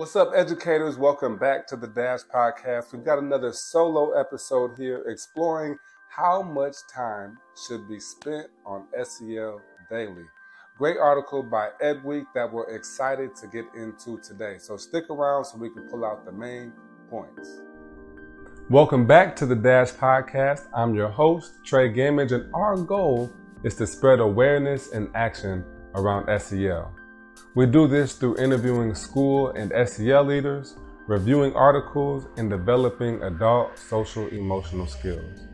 What's up, educators? Welcome back to the Dash Podcast. We've got another solo episode here exploring how much time should be spent on SEL daily. Great article by Edweek that we're excited to get into today. So stick around so we can pull out the main points. Welcome back to the Dash Podcast. I'm your host, Trey Gamage, and our goal is to spread awareness and action around SEL. We do this through interviewing school and SEL leaders, reviewing articles, and developing adult social emotional skills.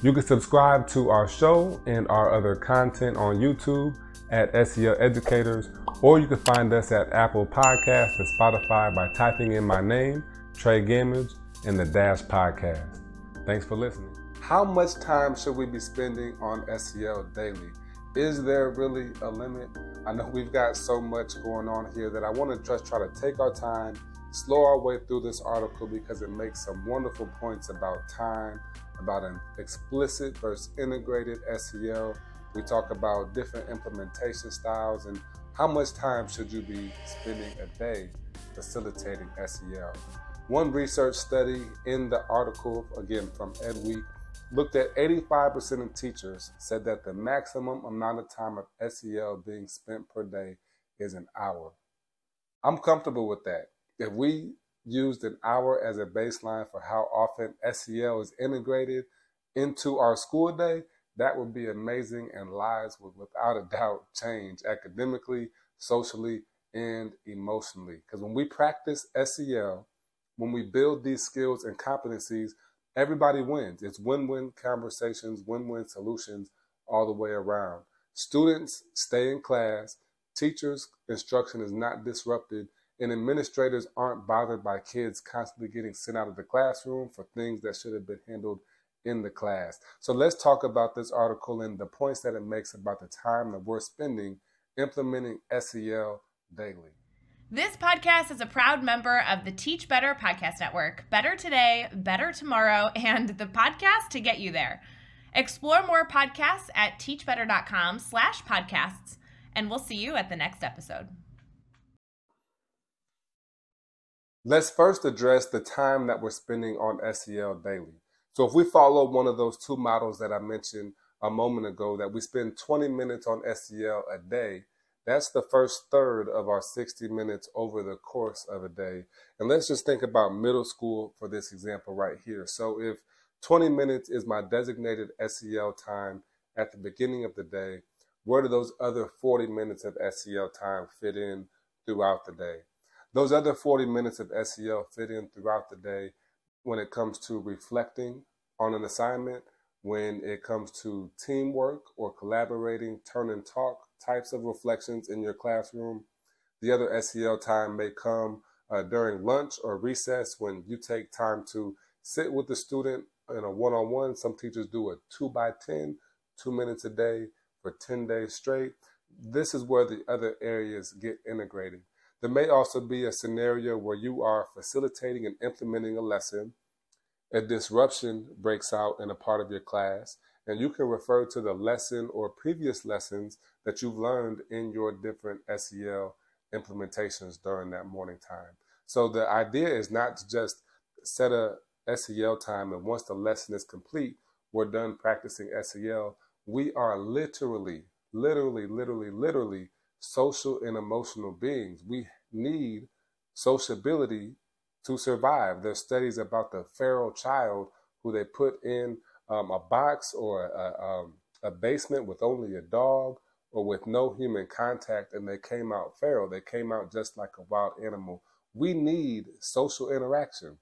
You can subscribe to our show and our other content on YouTube at SEL Educators, or you can find us at Apple Podcasts and Spotify by typing in my name, Trey Gamage, in the Dash Podcast. Thanks for listening. How much time should we be spending on SEL daily? Is there really a limit? I know we've got so much going on here that I want to just try to take our time, slow our way through this article because it makes some wonderful points about time, about an explicit versus integrated SEL. We talk about different implementation styles and how much time should you be spending a day facilitating SEL. One research study in the article, again from Edweek, looked at 85% of teachers said that the maximum amount of time of SEL being spent per day is an hour. I'm comfortable with that. If we used an hour as a baseline for how often SEL is integrated into our school day, that would be amazing and lives would without a doubt change academically, socially, and emotionally. Because when we practice SEL, when we build these skills and competencies, everybody wins. It's win-win conversations, win-win solutions all the way around. Students stay in class, teachers' instruction is not disrupted, and administrators aren't bothered by kids constantly getting sent out of the classroom for things that should have been handled in the class. So let's talk about this article and the points that it makes about the time that we're spending implementing SEL daily. This podcast is a proud member of the Teach Better Podcast Network. Better today, better tomorrow, and the podcast to get you there. Explore more podcasts at teachbetter.com slash podcasts, and we'll see you at the next episode. Let's first address the time that we're spending on SEL daily. So if we follow one of those two models that I mentioned a moment ago, that we spend 20 minutes on SEL a day, that's the first third of our 60 minutes over the course of a day. And let's just think about middle school for this example right here. So if 20 minutes is my designated SEL time at the beginning of the day, where do those other 40 minutes of SEL time fit in throughout the day? Those other 40 minutes of SEL fit in throughout the day when it comes to reflecting on an assignment, when it comes to teamwork or collaborating, turn and talk types of reflections in your classroom. The other SEL time may come uh, during lunch or recess when you take time to sit with the student in a one-on-one. Some teachers do a two by 10, two minutes a day for 10 days straight. This is where the other areas get integrated. There may also be a scenario where you are facilitating and implementing a lesson. A disruption breaks out in a part of your class, and you can refer to the lesson or previous lessons that you've learned in your different SEL implementations during that morning time. So the idea is not to just set a SEL time and once the lesson is complete, we're done practicing SEL. We are literally, literally, literally, literally social and emotional beings. We need sociability to survive. There's studies about the feral child who they put in um, a box or a, um, a basement with only a dog or with no human contact and they came out feral. They came out just like a wild animal. We need social interaction.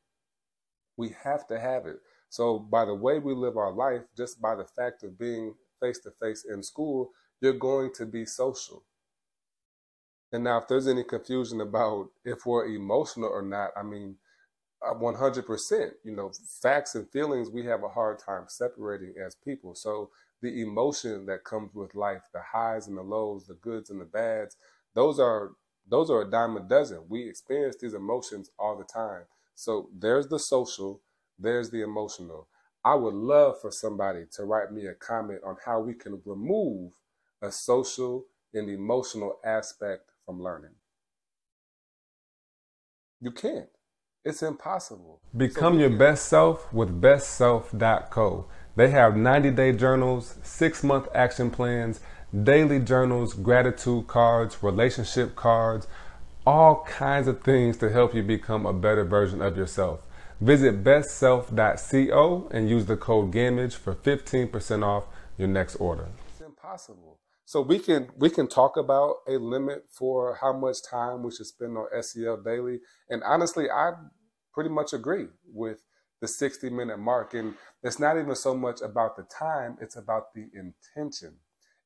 We have to have it. So, by the way we live our life, just by the fact of being face to face in school, you're going to be social. And now, if there's any confusion about if we're emotional or not, I mean, 100%, uh, you know, facts and feelings, we have a hard time separating as people. So, the emotion that comes with life, the highs and the lows, the goods and the bads, those are those are a dime a dozen. We experience these emotions all the time. So there's the social, there's the emotional. I would love for somebody to write me a comment on how we can remove a social and emotional aspect from learning. You can't. It's impossible. Become so your can. best self with bestself.co. They have 90 day journals, six month action plans, daily journals, gratitude cards, relationship cards, all kinds of things to help you become a better version of yourself. Visit bestself.co and use the code GAMAGE for 15% off your next order. It's impossible. So we can we can talk about a limit for how much time we should spend on SEL daily. And honestly, I pretty much agree with the 60 minute mark. And it's not even so much about the time, it's about the intention.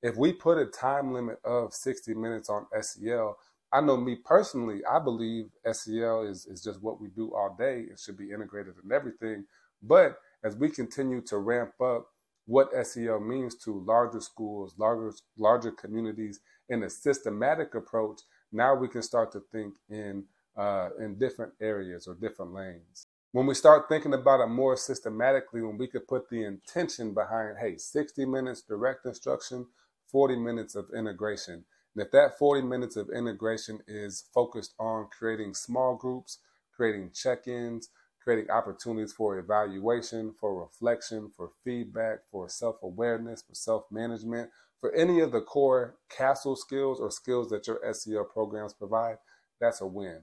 If we put a time limit of 60 minutes on SEL, I know me personally, I believe SEL is, is just what we do all day. It should be integrated in everything. But as we continue to ramp up what SEL means to larger schools, larger, larger communities in a systematic approach, now we can start to think in, uh, in different areas or different lanes. When we start thinking about it more systematically, when we could put the intention behind, hey, 60 minutes direct instruction, 40 minutes of integration and if that 40 minutes of integration is focused on creating small groups, creating check ins, creating opportunities for evaluation, for reflection, for feedback, for self awareness, for self management, for any of the core CASEL skills or skills that your SEL programs provide, that's a win.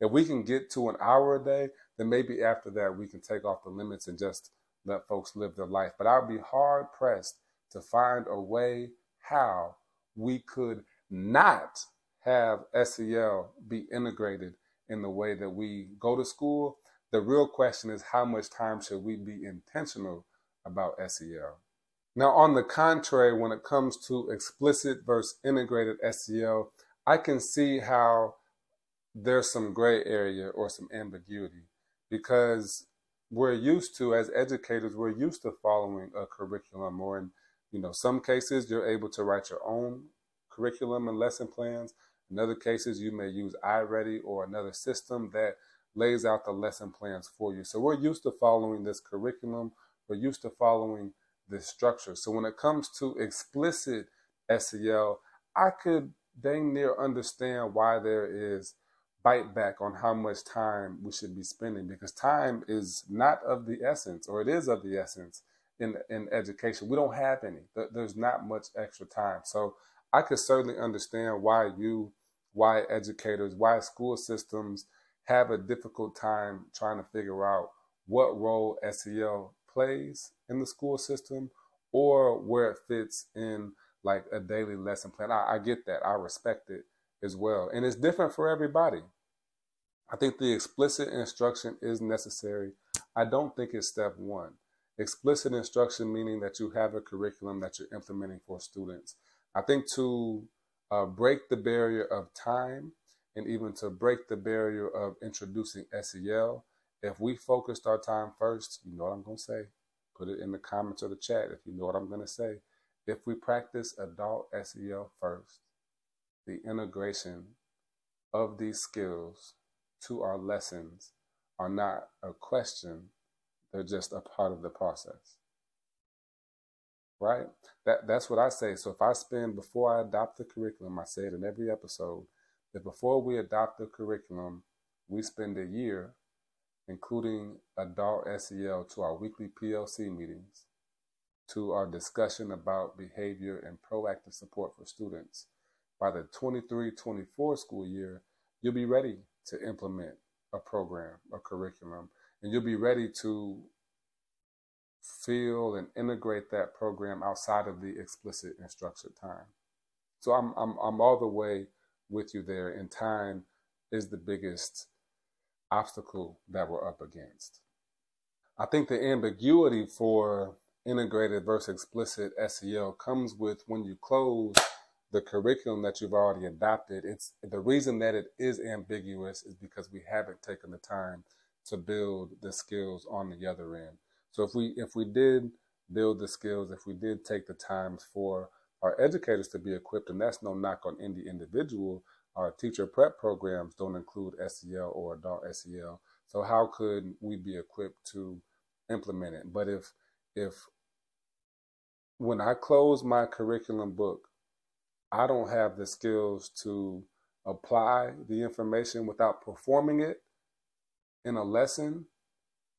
If we can get to an hour a day, then maybe after that we can take off the limits and just let folks live their life. But I'd be hard pressed to find a way how we could not have SEL be integrated in the way that we go to school. The real question is how much time should we be intentional about SEL? Now, on the contrary, when it comes to explicit versus integrated SEL, I can see how there's some gray area or some ambiguity because we're used to, as educators, we're used to following a curriculum or in you know, some cases you're able to write your own curriculum and lesson plans. In other cases, you may use iReady or another system that lays out the lesson plans for you. So we're used to following this curriculum. We're used to following this structure. So when it comes to explicit SEL, I could dang near understand why there is bite back on how much time we should be spending because time is not of the essence or it is of the essence in in education. We don't have any. There's not much extra time. So I could certainly understand why you, why educators, why school systems have a difficult time trying to figure out what role SEL plays in the school system or where it fits in like a daily lesson plan. I, I get that. I respect it as well. And it's different for everybody. I think the explicit instruction is necessary. I don't think it's step one. Explicit instruction meaning that you have a curriculum that you're implementing for students. I think to uh, break the barrier of time and even to break the barrier of introducing SEL, if we focused our time first, you know what I'm going to say. Put it in the comments or the chat if you know what I'm going to say. If we practice adult SEL first, the integration of these skills to our lessons are not a question, they're just a part of the process. Right? That that's what I say. So if I spend before I adopt the curriculum, I say it in every episode, that before we adopt the curriculum, we spend a year including adult SEL to our weekly PLC meetings, to our discussion about behavior and proactive support for students. By the 23 24 school year, you'll be ready to implement a program, a curriculum, and you'll be ready to feel and integrate that program outside of the explicit and structured time. So I'm, I'm, I'm all the way with you there, and time is the biggest obstacle that we're up against. I think the ambiguity for integrated versus explicit SEL comes with when you close the curriculum that you've already adopted. It's the reason that it is ambiguous is because we haven't taken the time to build the skills on the other end. So if we if we did build the skills, if we did take the time for our educators to be equipped, and that's no knock on any individual, our teacher prep programs don't include SEL or adult SEL. So how could we be equipped to implement it? But if if when I close my curriculum book, I don't have the skills to apply the information without performing it, in a lesson,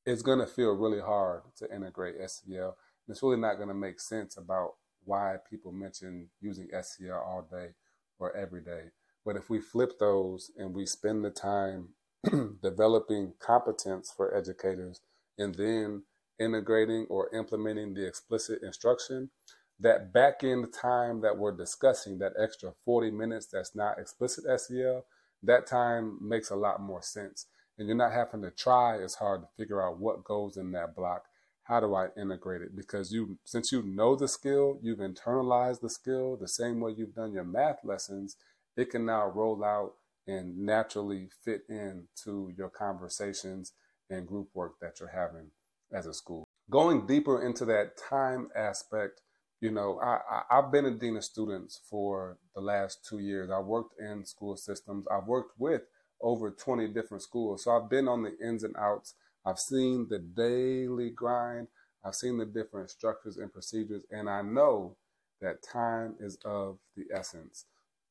it's going to feel really hard to integrate SEL. And it's really not going to make sense about why people mention using SEL all day or every day. But if we flip those and we spend the time developing competence for educators and then integrating or implementing the explicit instruction, that back end time that we're discussing, that extra 40 minutes that's not explicit SEL, that time makes a lot more sense. And you're not having to try as hard to figure out what goes in that block. How do I integrate it? Because you, since you know the skill, you've internalized the skill the same way you've done your math lessons, it can now roll out and naturally fit into your conversations and group work that you're having as a school. Going deeper into that time aspect, you know, I, I, have been a dean of students for the last two years. I worked in school systems. I've worked with over 20 different schools. So I've been on the ins and outs. I've seen the daily grind. I've seen the different structures and procedures. And I know that time is of the essence.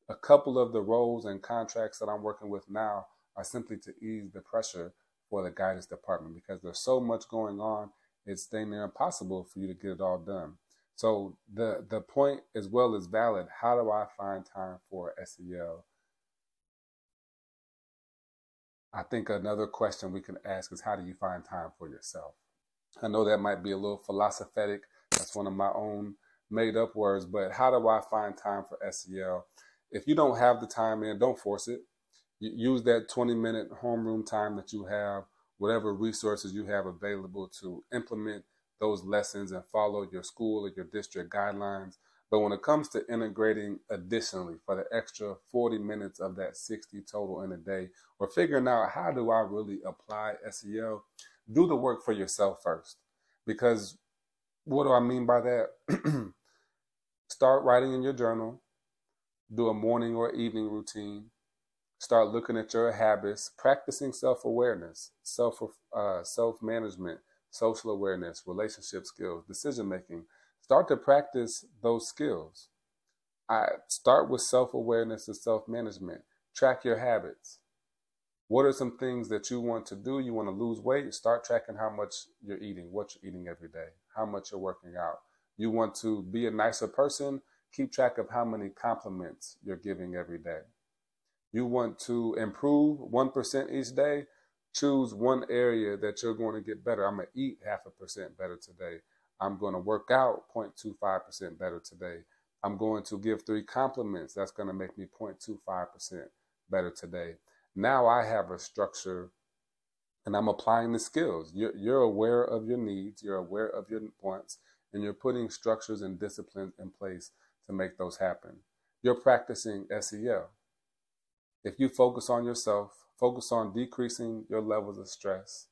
A couple of the roles and contracts that I'm working with now are simply to ease the pressure for the guidance department because there's so much going on. It's dang near impossible for you to get it all done. So the the point as well is valid. How do I find time for SEL? I think another question we can ask is how do you find time for yourself? I know that might be a little philosophic. That's one of my own made up words, but how do I find time for SEL? If you don't have the time in, don't force it. Use that 20 minute homeroom time that you have, whatever resources you have available to implement those lessons and follow your school or your district guidelines. But when it comes to integrating additionally for the extra 40 minutes of that 60 total in a day, or figuring out how do I really apply SEL, do the work for yourself first. Because what do I mean by that? Start writing in your journal, do a morning or evening routine, start looking at your habits, practicing self awareness, self uh, self management, social awareness, relationship skills, decision making start to practice those skills. I start with self-awareness and self-management. Track your habits. What are some things that you want to do? You want to lose weight? Start tracking how much you're eating, what you're eating every day, how much you're working out. You want to be a nicer person? Keep track of how many compliments you're giving every day. You want to improve 1% each day? Choose one area that you're going to get better. I'm going to eat half a percent better today. I'm going to work out 0.25% better today. I'm going to give three compliments. That's going to make me 0.25% better today. Now I have a structure and I'm applying the skills. You're, you're aware of your needs, you're aware of your wants, and you're putting structures and disciplines in place to make those happen. You're practicing SEL. If you focus on yourself, focus on decreasing your levels of stress,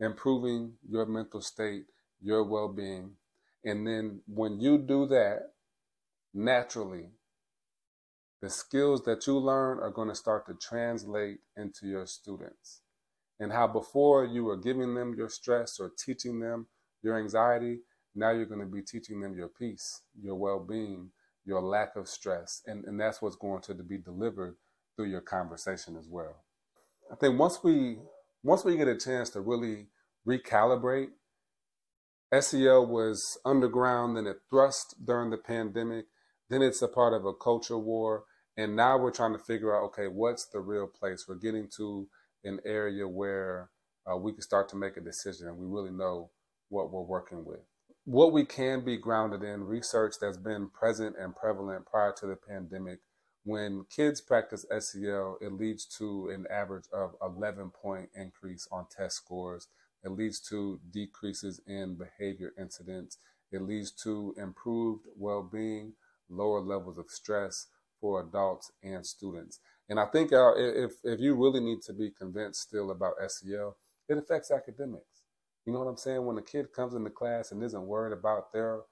improving your mental state, your well being. And then when you do that, naturally, the skills that you learn are going to start to translate into your students. And how before you were giving them your stress or teaching them your anxiety, now you're going to be teaching them your peace, your well being, your lack of stress. And, and that's what's going to be delivered through your conversation as well. I think once we once we get a chance to really recalibrate SEL was underground, then it thrust during the pandemic, then it's a part of a culture war. And now we're trying to figure out okay, what's the real place? We're getting to an area where uh, we can start to make a decision and we really know what we're working with. What we can be grounded in research that's been present and prevalent prior to the pandemic. When kids practice SEL, it leads to an average of 11 point increase on test scores it leads to decreases in behavior incidents. It leads to improved well being, lower levels of stress for adults and students. And I think if, if you really need to be convinced still about SEL, it affects academics. You know what I'm saying? When a kid comes into class and isn't worried about their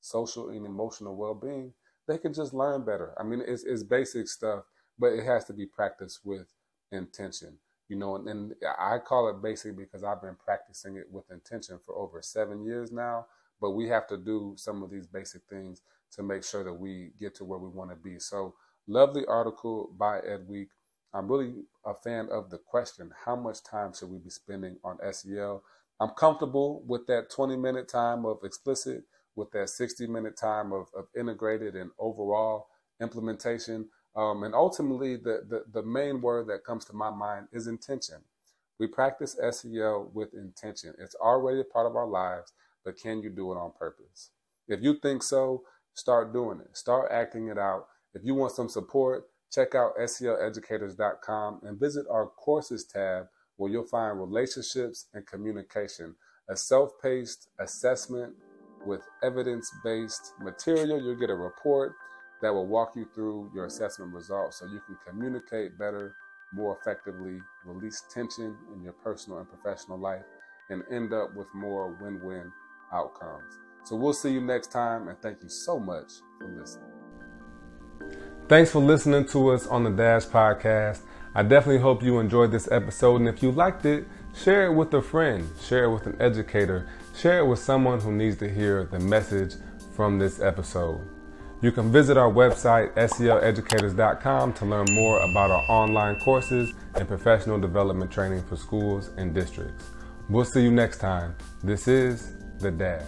social and emotional well being, they can just learn better. I mean, it's, it's basic stuff, but it has to be practiced with intention you know, and, and I call it basic because I've been practicing it with intention for over seven years now. But we have to do some of these basic things to make sure that we get to where we want to be. So, lovely article by Ed Week. I'm really a fan of the question how much time should we be spending on SEL? I'm comfortable with that 20 minute time of explicit, with that 60 minute time of, of integrated and overall implementation. Um, and ultimately, the, the, the main word that comes to my mind is intention. We practice SEL with intention. It's already a part of our lives, but can you do it on purpose? If you think so, start doing it. Start acting it out. If you want some support, check out SELeducators.com and visit our courses tab where you'll find relationships and communication, a self paced assessment with evidence based material. You'll get a report that will walk you through your assessment results so you can communicate better, more effectively, release tension in your personal and professional life, and end up with more win win outcomes. So we'll see you next time, and thank you so much for listening. Thanks for listening to us on the Dash Podcast. I definitely hope you enjoyed this episode, and if you liked it, share it with a friend, share it with an educator, share it with someone who needs to hear the message from this episode. You can visit our website, SELeducators.com, to learn more about our online courses and professional development training for schools and districts. We'll see you next time. This is The Dash.